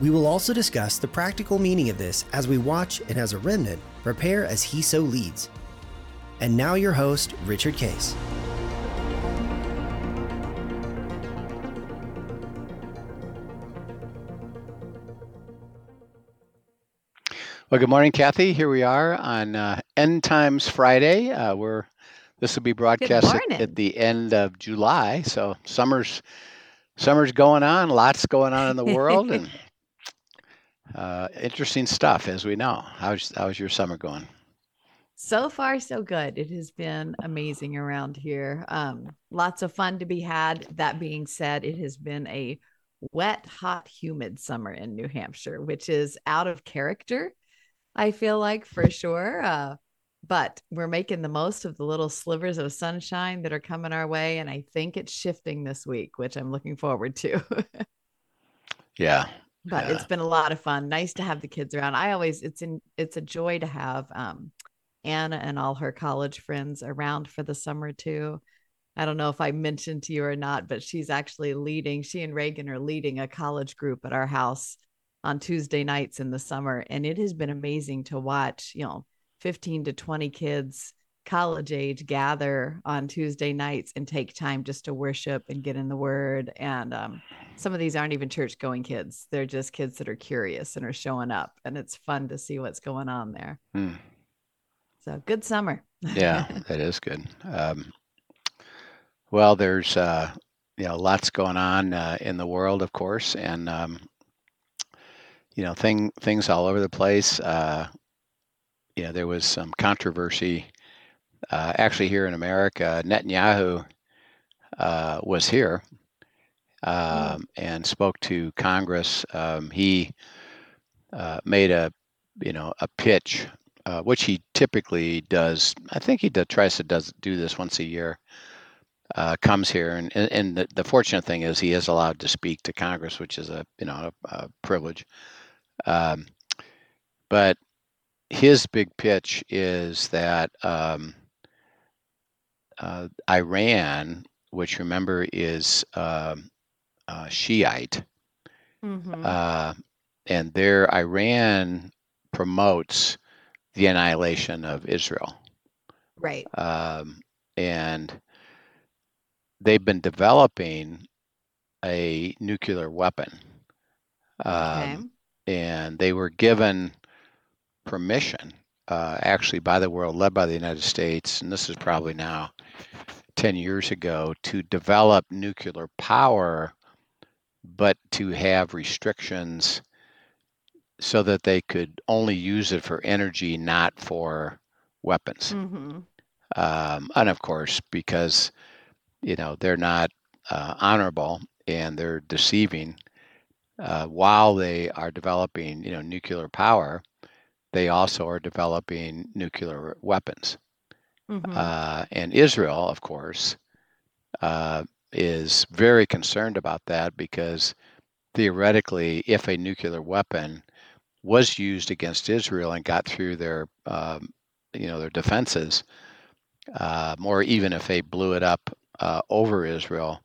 We will also discuss the practical meaning of this as we watch and as a remnant prepare as he so leads. And now, your host, Richard Case. Well, good morning, Kathy. Here we are on uh, End Times Friday. Uh, we're this will be broadcast at, at the end of July, so summer's summer's going on. Lots going on in the world, and uh, interesting stuff, as we know. How's how's your summer going? So far, so good. It has been amazing around here. Um, lots of fun to be had. That being said, it has been a wet, hot, humid summer in New Hampshire, which is out of character, I feel like for sure. Uh, but we're making the most of the little slivers of sunshine that are coming our way. And I think it's shifting this week, which I'm looking forward to. Yeah, but Yeah. it's been a lot of fun. Nice to have the kids around. I always it's in it's a joy to have um Anna and all her college friends around for the summer too. I don't know if I mentioned to you or not, but she's actually leading, she and Reagan are leading a college group at our house on Tuesday nights in the summer. And it has been amazing to watch, you know, 15 to 20 kids college age gather on Tuesday nights and take time just to worship and get in the word. And um, some of these aren't even church going kids. They're just kids that are curious and are showing up. And it's fun to see what's going on there. Hmm. So good summer. yeah, that is good. Um, well, there's uh, you know lots going on uh, in the world, of course, and um, you know thing things all over the place. Uh, you know, there was some controversy uh, actually here in America. Netanyahu uh, was here um, and spoke to Congress. Um, he uh, made a you know a pitch, uh, which he typically does. I think he does, tries to does do this once a year. Uh, comes here, and and, and the, the fortunate thing is he is allowed to speak to Congress, which is a you know a, a privilege. Um, but his big pitch is that um, uh, Iran, which remember is uh, Shiite, Mhm. uh, and their Iran promotes the annihilation of Israel, right. um, and they've been developing a nuclear weapon, Okay. um, and they were given permission, uh, actually by the world, led by the United States, and this is probably now 10 years ago, to develop nuclear power, but to have restrictions so that they could only use it for energy, not for weapons. Mhm. Um, and of course, because you know they're not uh, honorable and they're deceiving, uh, while they are developing you know nuclear power, they also are developing nuclear weapons. Mhm. Uh, and Israel, of course, uh, is very concerned about that because theoretically, if a nuclear weapon was used against Israel and got through their, um, you know, their defenses, um, or even if they blew it up uh, over Israel,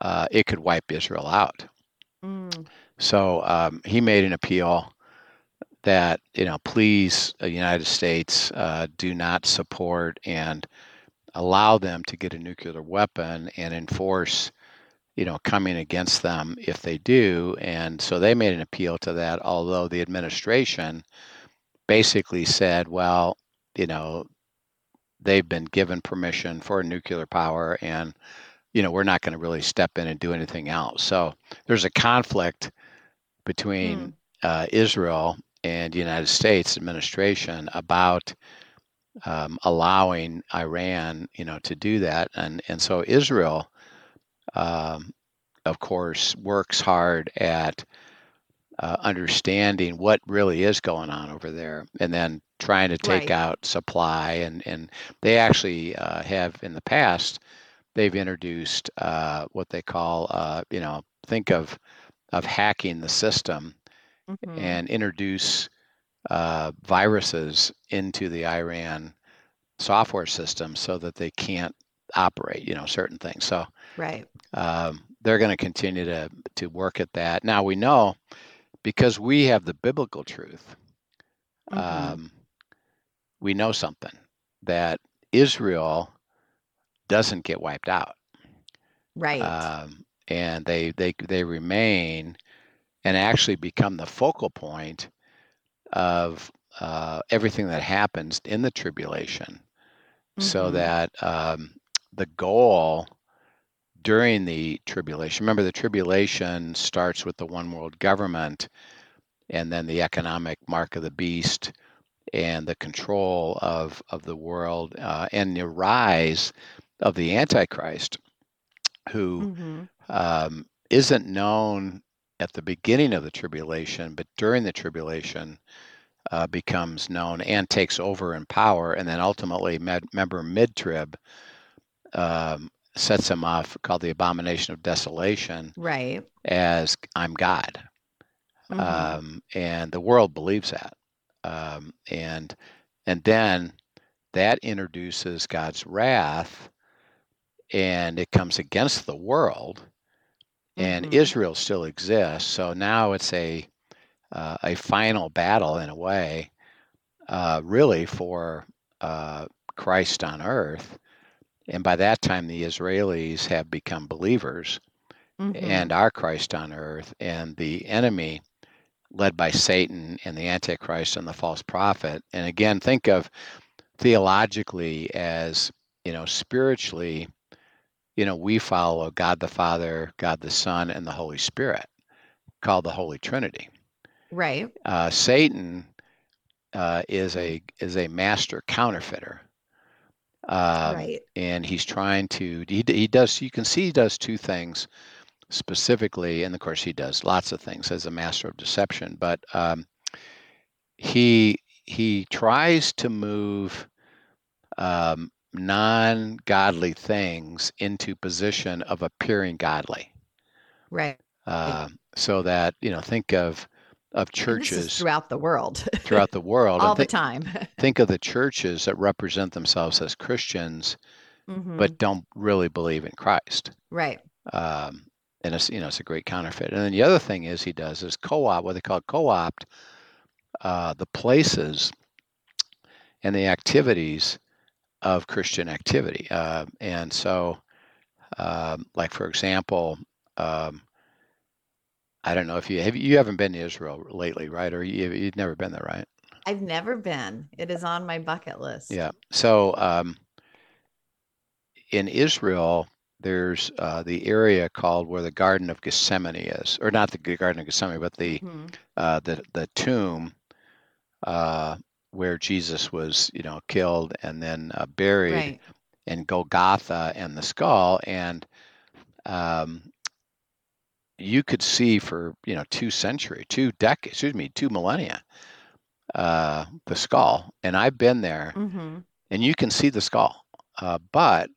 uh, it could wipe Israel out. Mm. So um, he made an appeal that you know, please, uh, United States, uh, do not support and allow them to get a nuclear weapon and enforce, you know, coming against them if they do. And so they made an appeal to that. Although the administration basically said, well, you know, they've been given permission for nuclear power and you know we're not going to really step in and do anything else so there's a conflict between uh, israel and the united states administration about um, allowing iran you know to do that and and so israel um, of course works hard at uh, understanding what really is going on over there, and then trying to take Right. out supply. And and they actually uh, have in the past they've introduced uh, what they call uh, you know think of of hacking the system Mhm. and introduce uh, viruses into the Iran software system so that they can't operate, you know, certain things. So right. um, they're going to continue to to work at that. Now we know because we have the biblical truth. Mhm. Um, we know something that Israel doesn't get wiped out, right. um, and they they they remain and actually become the focal point of uh, everything that happens in the tribulation, so Mhm. that um, the goal during the tribulation. Remember, the tribulation starts with the one world government, and then the economic mark of the beast, and the control of of the world, uh, and the rise of the Antichrist, who Mhm. um, isn't known at the beginning of the tribulation, but during the tribulation uh, becomes known and takes over in power, and then ultimately, med- remember, mid-trib um, sets him off, called the abomination of desolation, Right. as I'm God, Mhm. um, and the world believes that, um, and and then that introduces God's wrath, and it comes against the world, and Mhm. Israel still exists. So now it's a uh, a final battle in a way, uh, really for uh, Christ on earth. And by that time, the Israelis have become believers Mhm. and are Christ on earth, and the enemy, led by Satan and the Antichrist and the false prophet. And again, think of theologically as you know, spiritually, you know, we follow God the Father, God the Son, and the Holy Spirit, called the Holy Trinity. right. Uh, Satan uh, is a is a master counterfeiter, um, right. and he's trying to. He, he does. You can see he does two things specifically, and of course he does lots of things as a master of deception. But um, he he tries to move um, non-godly things into position of appearing godly, Right. uh, so that you know. Think of of And this is churches throughout the world. throughout the world. All and the time. think of the churches that represent themselves as Christians Mhm. but don't really believe in Christ. right. Um, and it's you know it's a great counterfeit. And then the other thing is he does is co-op what they call co-opt uh, the places and the activities of Christian activity. Uh, and so, um, like for example, um, I don't know if you have you haven't been to Israel lately, right? Or you, you've never been there, right? I've never been. It is on my bucket list. Yeah. So um, in Israel, there's uh, the area called where the Garden of Gethsemane is, or not the Garden of Gethsemane, but the Mhm. uh, the the tomb uh, where Jesus was, you know, killed and then uh, buried, Right. and Golgotha and the skull, and um, you could see for you know two century, two decades, excuse me, two millennia, uh, the skull. And I've been there, hmm and you can see the skull, uh, but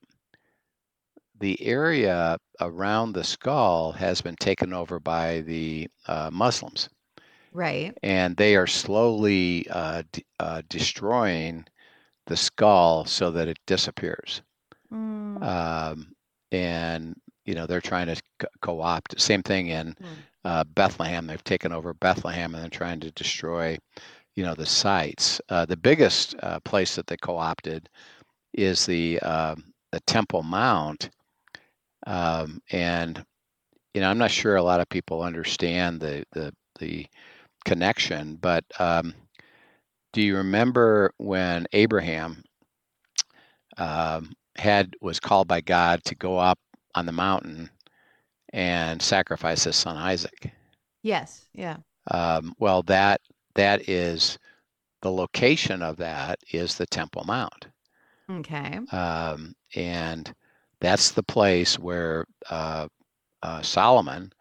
the area around the skull has been taken over by the uh, Muslims, Right. and they are slowly uh, d- uh, destroying the skull so that it disappears. Mm. Um, and you know they're trying to co- co-opt. Same thing in Mm. uh, Bethlehem. They've taken over Bethlehem and they're trying to destroy, you know, the sites. Uh, the biggest uh, place that they co-opted is the um the Temple Mount, um, and you know I'm not sure a lot of people understand the the the connection, but um, do you remember when Abraham um, had was called by God to go up on the mountain and sacrifice his son Isaac? Yes. Yeah. Um, well, that that is the location of that is the Temple Mount, Okay. um, and that's the place where uh, uh, Solomon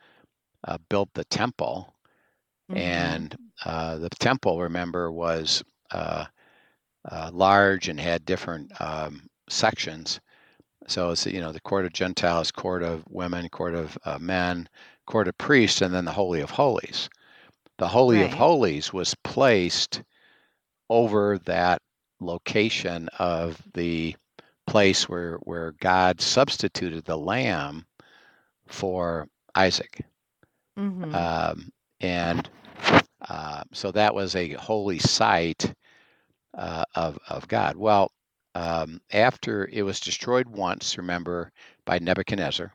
uh, built the temple, mm-hmm. and uh, the temple, remember, was uh, uh, large and had different um, sections. So it's you know the court of Gentiles, court of women, court of uh, men, court of priests, and then the holy of holies. The holy right. of holies was placed over that location of the place where where God substituted the lamb for Isaac. Mm-hmm. Um, and uh, so that was a holy site uh, of, of God. Well, um, after it was destroyed once, remember, by Nebuchadnezzar,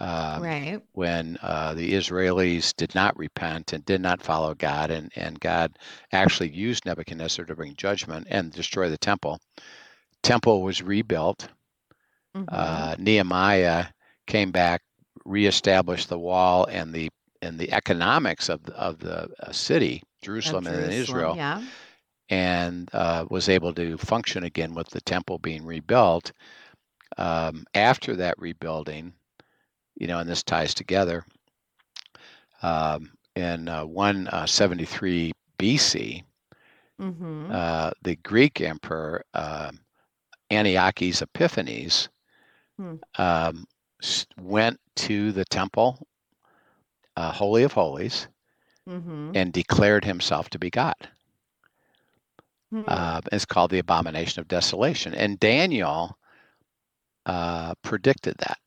um, right. when uh, the Israelis did not repent and did not follow God, and, and God actually used Nebuchadnezzar to bring judgment and destroy the temple. Temple was rebuilt. Mm-hmm. Uh, Nehemiah came back, reestablished the wall and the and the economics of the, of the uh, city, Jerusalem, Jerusalem and Israel, yeah. and uh, was able to function again with the temple being rebuilt. Um, after that rebuilding, you know, and this ties together. Um, in uh, 173 BC, mm-hmm. uh, the Greek emperor uh, Antiochus Epiphanes hmm. um, went to the temple, uh, Holy of Holies, mm-hmm. and declared himself to be God. Mm-hmm. Uh, it's called the abomination of desolation. And Daniel uh, predicted that.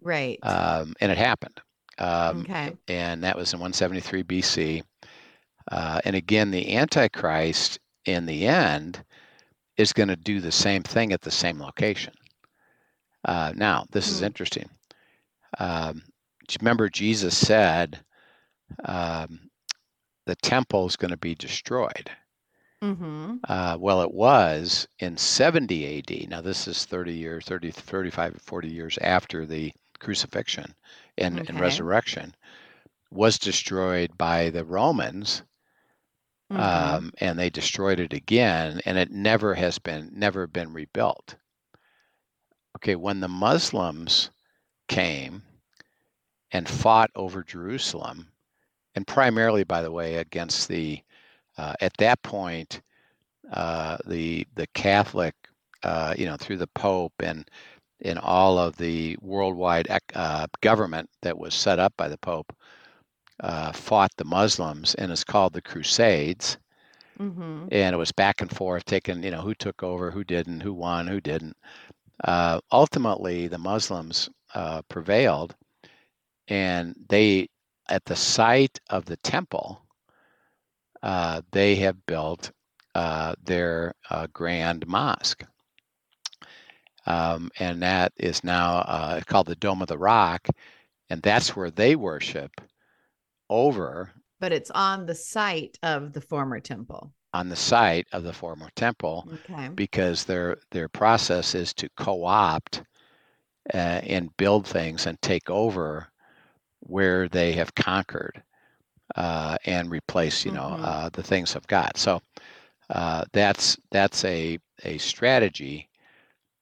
Right. Um, and it happened. Um, okay. And that was in 173 BC. Uh, and again, the Antichrist in the end is going to do the same thing at the same location. Uh, now, this mm-hmm. is interesting. Um, remember, Jesus said um, the temple is going to be destroyed. Mm-hmm. Uh, well, it was in 70 AD. Now, this is 30 years, 30, 35, 40 years after the crucifixion and, okay. and resurrection, was destroyed by the Romans. Mm-hmm. Um, and they destroyed it again, and it never has been never been rebuilt. Okay, when the Muslims came and fought over Jerusalem, and primarily, by the way, against the uh, at that point uh, the the Catholic, uh, you know, through the Pope and in all of the worldwide uh, government that was set up by the Pope, uh, fought the Muslims, and it's called the Crusades. Mm-hmm. And it was back and forth, taking you know who took over, who didn't, who won, who didn't. Uh, ultimately, the Muslims uh, prevailed, and they, at the site of the temple, uh, they have built uh, their grand mosque um, and that is now uh, called the Dome of the Rock, and that's where they worship over. But it's on the site of the former temple. On the site of the former temple, okay. because their their process is to co-opt uh, and build things and take over where they have conquered uh, and replace, you know, mm-hmm. uh, the things of God. So uh, that's that's a a strategy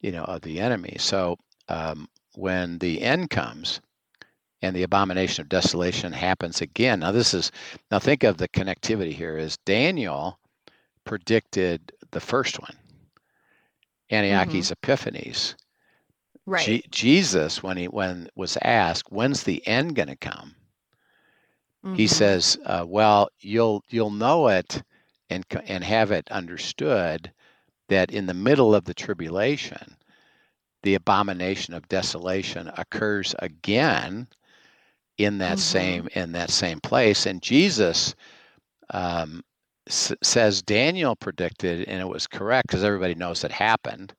you know, of the enemy. So um, when the end comes and the abomination of desolation happens again, now this is now think of the connectivity here. Is Daniel predicted the first one, Antiochus mm-hmm. Epiphanes. Right. G- Jesus, when he when was asked, "When's the end going to come?" Mm-hmm. He says, uh, "Well, you'll you'll know it and and have it understood that in the middle of the tribulation, the abomination of desolation occurs again in that mm-hmm. same in that same place. And Jesus um, s- says Daniel predicted, and it was correct because everybody knows it happened.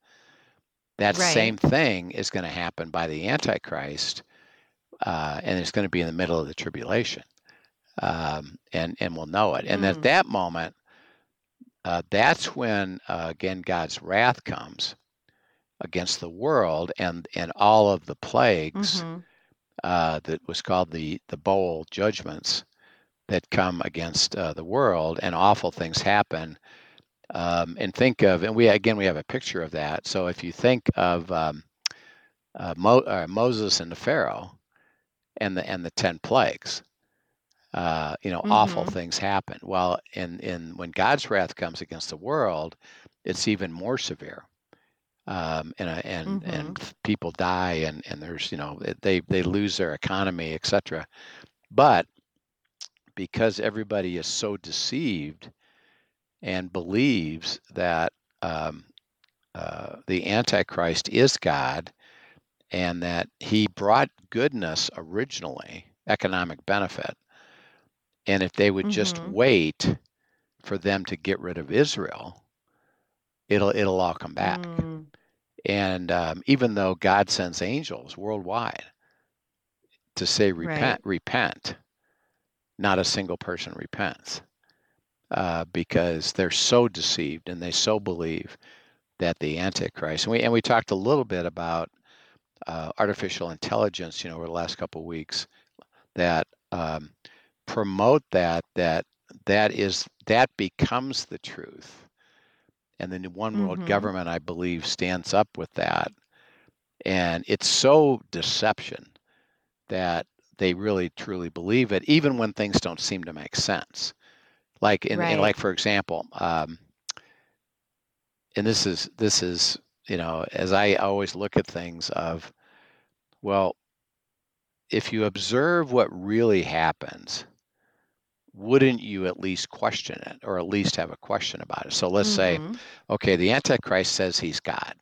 That right. same thing is going to happen by the Antichrist, uh, and it's going to be in the middle of the tribulation, um, and and we'll know it. And mm. at that moment, uh, that's when, uh, again, God's wrath comes against the world and, and all of the plagues mm-hmm. uh, that was called the, the bowl judgments that come against uh, the world, and awful things happen. Um, and think of, and we again, we have a picture of that. So if you think of um, uh, Mo, uh, Moses and the Pharaoh and the, and the 10 plagues, uh, you know, awful things happen. Well, in in when God's wrath comes against the world, it's even more severe. Um, and uh, and Mm-hmm. and people die, and and there's you know they they lose their economy, etc. But because everybody is so deceived and believes that um, uh, the Antichrist is God and that he brought goodness originally, economic benefit, and if they would just Mhm. wait for them to get rid of Israel, it'll it'll all come back. Mm, And um, even though God sends angels worldwide to say repent, repent, not a single person repents uh, because they're so deceived and they so believe that the Antichrist. And we and we talked a little bit about uh, artificial intelligence, you know, over the last couple of weeks that um, promote that that that is that becomes the truth and the new one world Mhm. government i believe stands up with that and it's so deception that they really truly believe it even when things don't seem to make sense like in, in like for example um, and this is this is you know as i always look at things of well if you observe what really happens wouldn't you at least question it or at least have a question about it so let's say Mhm. okay the antichrist says he's god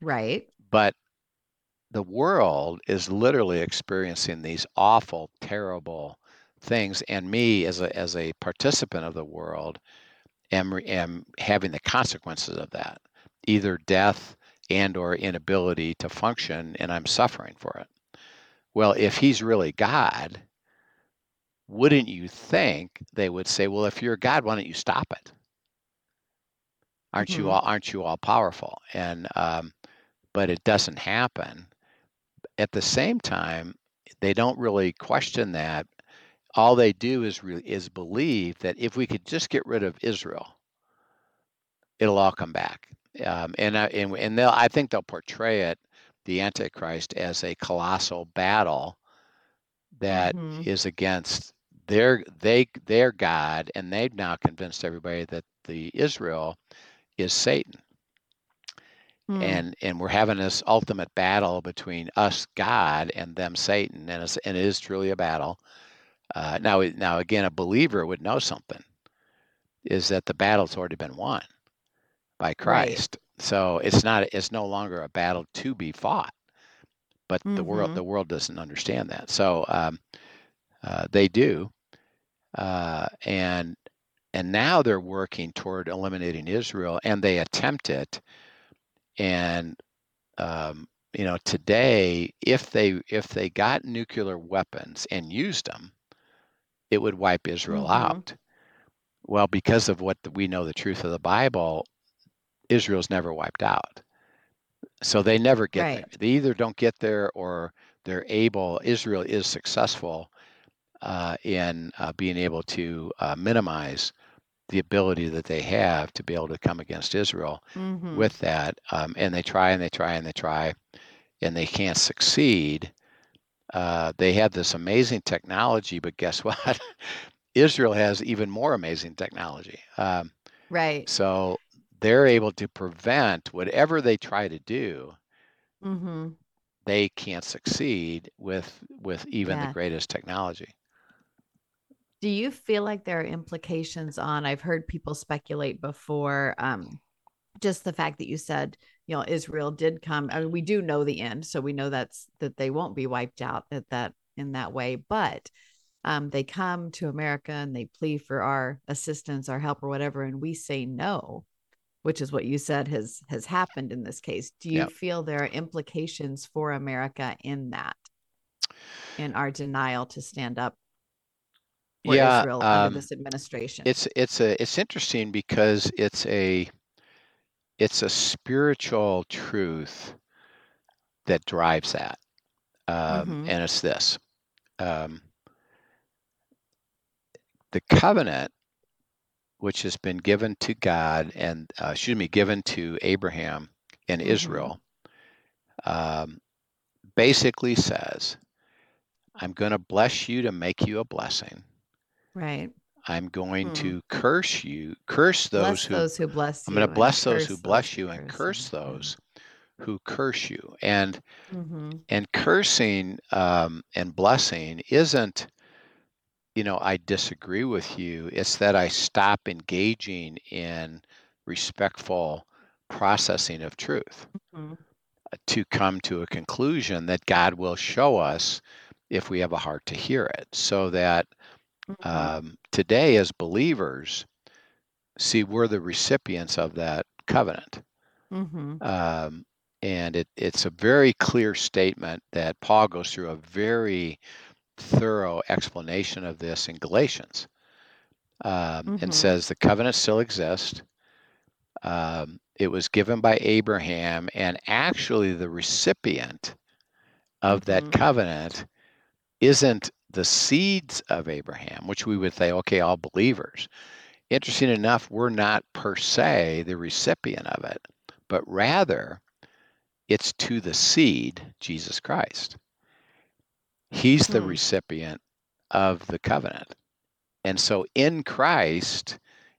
Right. but the world is literally experiencing these awful terrible things and me as a as a participant of the world am am having the consequences of that either death and or inability to function and I'm suffering for it. Well if he's really god wouldn't you think they would say well if you're god why don't you stop it? Aren't you Mhm. all aren't you all powerful? And um, but it doesn't happen. At the same time they don't really question that all they do is re- is believe that if we could just get rid of Israel it'll all come back um, and I, and and they'll I think they'll portray it the antichrist as a colossal battle that is Mhm. against their they their god and they've now convinced everybody that the Israel is Satan Mm. and and we're having this ultimate battle between us God and them Satan and it's, and it is truly a battle uh, now now again a believer would know something is that the battle's already been won by Christ. So it's not it's no longer a battle to be fought but the world Mhm. the world doesn't understand that. So um, uh, they do uh, and and now they're working toward eliminating Israel and they attempt it and um, you know today if they if they got nuclear weapons and used them it would wipe israel Mhm. out well because of what the, we know the truth of the bible israel's never wiped out so they never get Right. there they either don't get there or they're able israel is successful uh, in uh, being able to uh, minimize the ability that they have to be able to come against israel Mhm. with that um, and they try and they try and they try and they can't succeed uh, they have this amazing technology but guess what israel has even more amazing technology um, Right. so they're able to prevent whatever they try to do Mm-hmm. they can't succeed with with even Yeah. the greatest technology Do you feel like there are implications on? I've heard people speculate before. Um, just the fact that you said, you know, Israel did come. I mean, we do know the end, so we know that's that they won't be wiped out at that in that way. But um, they come to America and they plead for our assistance, our help, or whatever, and we say no, which is what you said has has happened in this case. Do you Yep. feel there are implications for America in that, in our denial to stand up for yeah Israel um, under this administration? it's it's a it's interesting because it's a it's a spiritual truth that drives that um, Mhm. and it's this um, the covenant which has been given to god and uh, excuse me given to abraham and Mhm. israel um, basically says I'm going to bless you to make you a blessing. Right. I'm going Hmm. to curse you, curse those bless who those who bless I'm going to bless those who bless you and curse. Those who curse you. And Mhm. and cursing um, and blessing isn't, you know, I disagree with you. It's that I stop engaging in respectful processing of truth Mhm. to come to a conclusion that God will show us if we have a heart to hear it. So that Mhm. um, today, as believers, see we're the recipients of that covenant. Mhm. Um, and it, it's a very clear statement that Paul goes through a very thorough explanation of this in Galatians um, and Mhm. says the covenant still exists. Um, it was given by Abraham, and actually, the recipient of that Mhm. covenant isn't the seeds of Abraham, which we would say, okay, all believers. Interesting enough, we're not per se the recipient of it, but rather it's to the seed, Jesus Christ. He's the Hmm. recipient of the covenant. And so in Christ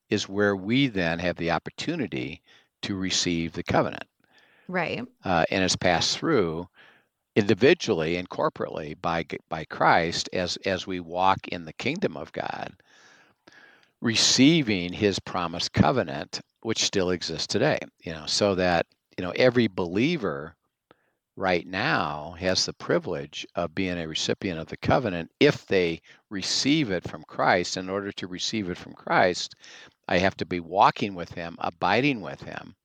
is where we then have the opportunity to receive the covenant. Right. Uh, and it's passed through individually and corporately by by Christ as as we walk in the kingdom of God, receiving his promised covenant which still exists today, you know, so that, you know, every believer right now has the privilege of being a recipient of the covenant if they receive it from Christ. In order to receive it from Christ, I have to be walking with him, abiding with him,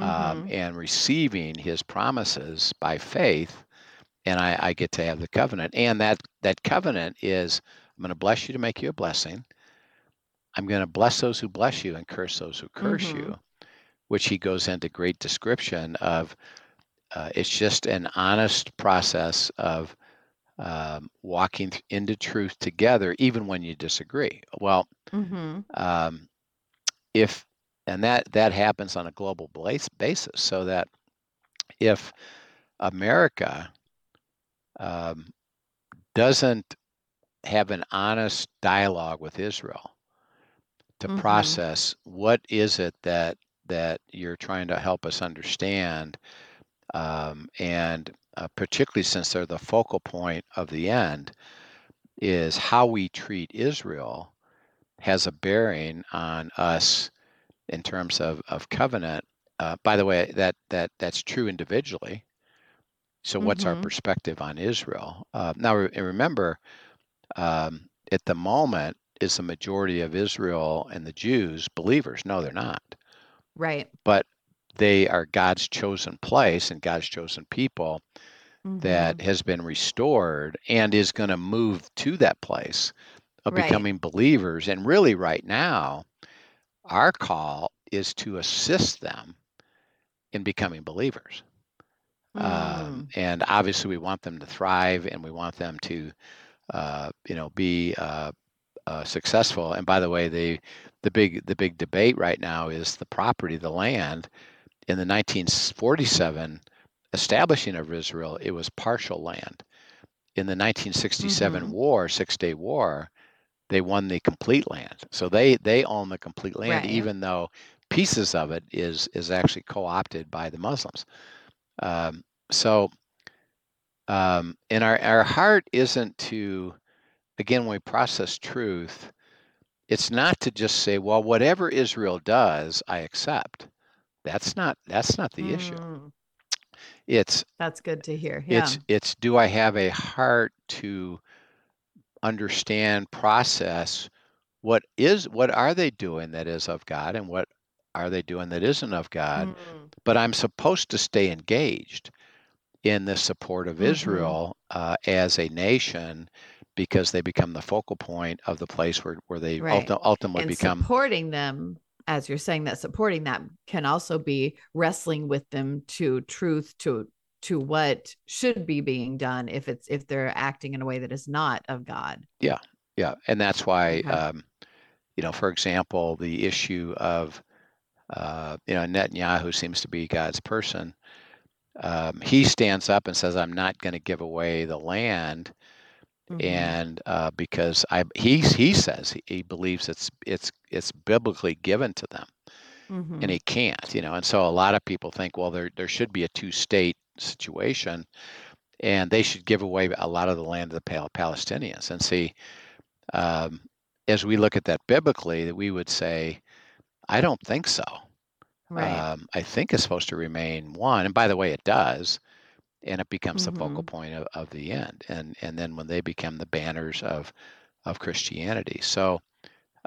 um, Mhm. and receiving his promises by faith and I, I get to have the covenant and that that covenant is i'm going to bless you to make you a blessing i'm going to bless those who bless you and curse those who curse Mhm. you which he goes into great description of uh, it's just an honest process of um, walking into truth together even when you disagree well Mhm. um, if and that that happens on a global basis so that if america um, doesn't have an honest dialogue with israel to Mhm. process what is it that that you're trying to help us understand um, and uh, particularly since they're the focal point of the end is how we treat israel has a bearing on us in terms of, of covenant. Uh, by the way, that that that's true individually. So, what's our Mhm. perspective on Israel? Uh, now, re- and remember, um, at the moment, is the majority of Israel and the Jews believers? No, they're not. Right. But they are God's chosen place and God's chosen people that Mhm. has been restored and is going to move to that place of Right. becoming believers. And really, right now, our call is to assist them in becoming believers. Um, Mm. and obviously, we want them to thrive, and we want them to, uh, you know, be uh, uh, successful. And by the way, the the big the big debate right now is the property, the land. In the 1947 establishing of Israel, it was partial land. In the 1967 Mhm. war, Six Day War, they won the complete land. So they they own the complete land, Right. even though pieces of it is is actually co-opted by the Muslims. Um, so, um, and our our heart isn't to, again, when we process truth, it's not to just say, well, whatever Israel does, I accept. That's not that's not the issue. Mm. It's That's good to hear. Yeah. it's it's do I have a heart to understand, process what is what are they doing that is of God and what are they doing that isn't of God? Mm. But I'm supposed to stay engaged in the support of Mhm. Israel uh, as a nation because they become the focal point of the place where, where they Right. ulti- ultimately and become supporting them as you're saying that supporting that can also be wrestling with them to truth to to what should be being done if it's if they're acting in a way that is not of god yeah yeah and that's why Okay. um, you know for example the issue of uh, you know Netanyahu seems to be God's person um, he stands up and says I'm not going to give away the land mm-hmm. and uh, because I he he says he, he, believes it's it's it's biblically given to them, mm-hmm. and he can't, you know, and so a lot of people think, well, there there should be a two state situation, and they should give away a lot of the land to the Palestinians. And see, um, as we look at that biblically, we would say, I don't think so. Right. Um, I think it's supposed to remain one, and by the way, it does and it becomes mm-hmm. the focal mm-hmm. point of, of the end and and then when they become the banners of of christianity so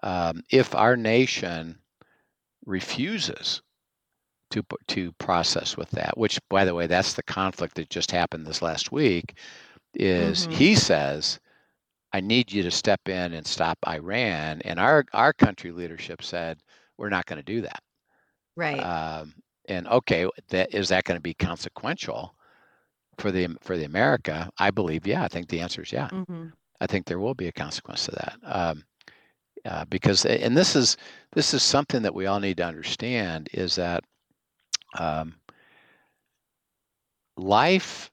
um, if our nation refuses to to process with that which by the way that's the conflict that just happened this last week is mm-hmm. he says i need you to step in and stop iran and our our country leadership said we're not going to do that right um, and okay that is that going to be consequential for the for the America, I believe, yeah, I think the answer is yeah. Mm-hmm. I think there will be a consequence to that. Um, uh, because and this is this is something that we all need to understand is that um, life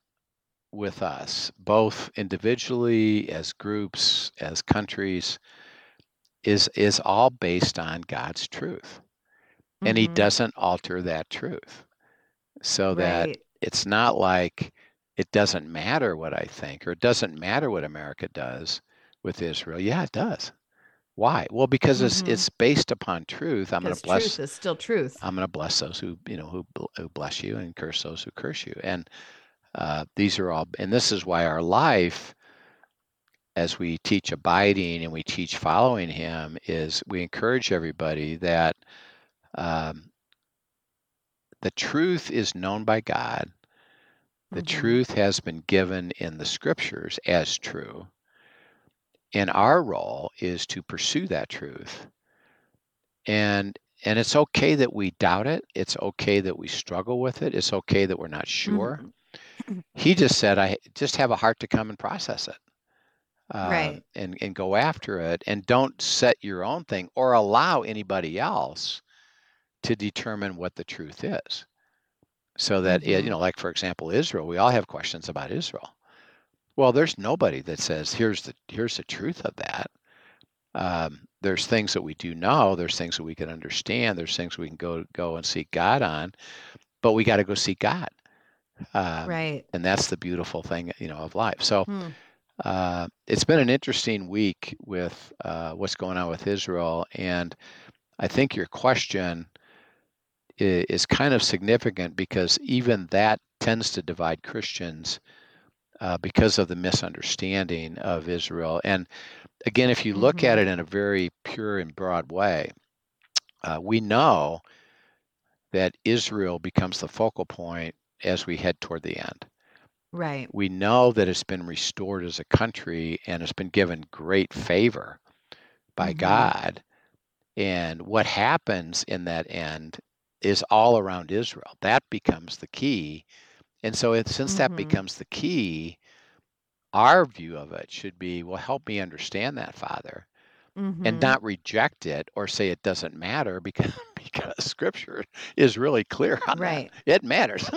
with us, both individually, as groups, as countries, is is all based on God's truth, mm-hmm. and He mm-hmm. doesn't alter that truth, so right. that it's not like it doesn't matter what I think or it doesn't matter what America does with Israel. Yeah, it does. Why? Well, because mm-hmm. it's it's based upon truth. I'm going to bless. Truth is still truth. I'm going to bless those who you know who who bless you and curse those who curse you. And uh, these are all. And this is why our life, as we teach abiding and we teach following Him, is we encourage everybody that um, the truth is known by God the mm-hmm. truth has been given in the scriptures as true. And our role is to pursue that truth. And and it's okay that we doubt it. It's okay that we struggle with it. It's okay that we're not sure. Mm-hmm. He just said, I just have a heart to come and process it. Uh, right. And, and go after it. And don't set your own thing or allow anybody else to determine what the truth is so that it, you mm-hmm. know like for example israel we all have questions about israel well there's nobody that says here's the here's the truth of that um, there's things that we do know there's things that we can understand there's things we can go go and seek god on but we got to go seek god um, right and that's the beautiful thing you know of life so hmm. Uh, it's been an interesting week with uh, what's going on with israel and i think your question is kind of significant because even that tends to divide Christians uh, because of the misunderstanding of Israel. And again, if you look mm-hmm. at it in a very pure and broad way, uh, we know that Israel becomes the focal point as we head toward the end. Right. We know that it's been restored as a country and it's been given great favor by mm-hmm. God. And what happens in that end is all around Israel. That becomes the key. And so, it, since that mm-hmm. becomes the key, our view of it should be well, help me understand that, Father, mm-hmm. and not reject it or say it doesn't matter because, because scripture is really clear on right. that. It matters.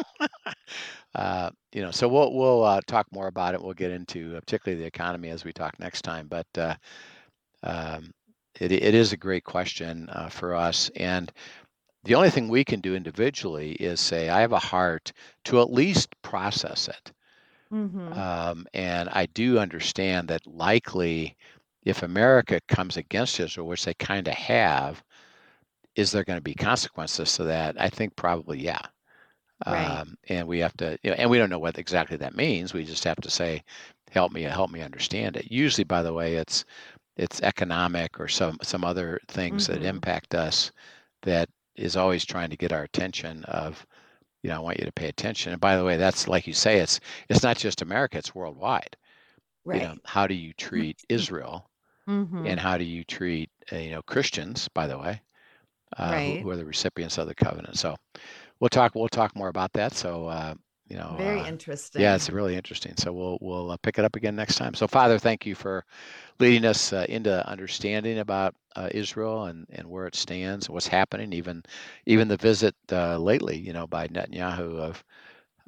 uh, you know, so we'll, we'll uh, talk more about it. We'll get into uh, particularly the economy as we talk next time. But uh, um, it, it is a great question uh, for us. And the only thing we can do individually is say, I have a heart to at least process it. Mm-hmm. Um, and I do understand that likely if America comes against Israel, which they kind of have, is there going to be consequences to that? I think probably yeah. Right. Um, and we have to, you know, and we don't know what exactly that means. We just have to say, help me, help me understand it. Usually, by the way, it's it's economic or some some other things mm-hmm. that impact us that is always trying to get our attention of you know i want you to pay attention and by the way that's like you say it's it's not just america it's worldwide right you know, how do you treat israel mm-hmm. and how do you treat uh, you know christians by the way uh, right. who, who, are the recipients of the covenant so we'll talk we'll talk more about that so uh, you know very uh, interesting yeah it's really interesting so we'll we'll uh, pick it up again next time so father thank you for leading us uh, into understanding about uh, Israel and, and where it stands, what's happening, even even the visit uh, lately, you know, by Netanyahu of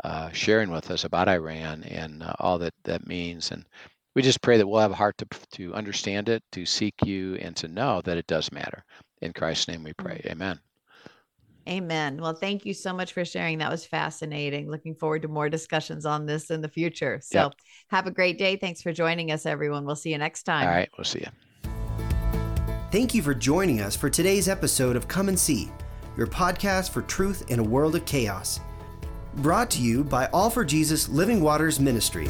uh, sharing with us about Iran and all that that means. And we just pray that we'll have a heart to to understand it, to seek you, and to know that it does matter. In Christ's name, we pray. Mm. Amen. Amen. Well, thank you so much for sharing. That was fascinating. Looking forward to more discussions on this in the future. So, Yep. have a great day. Thanks for joining us, everyone. We'll see you next time. All right, we'll see you. Thank you for joining us for today's episode of Come and See, your podcast for truth in a world of chaos. Brought to you by All for Jesus Living Waters Ministry.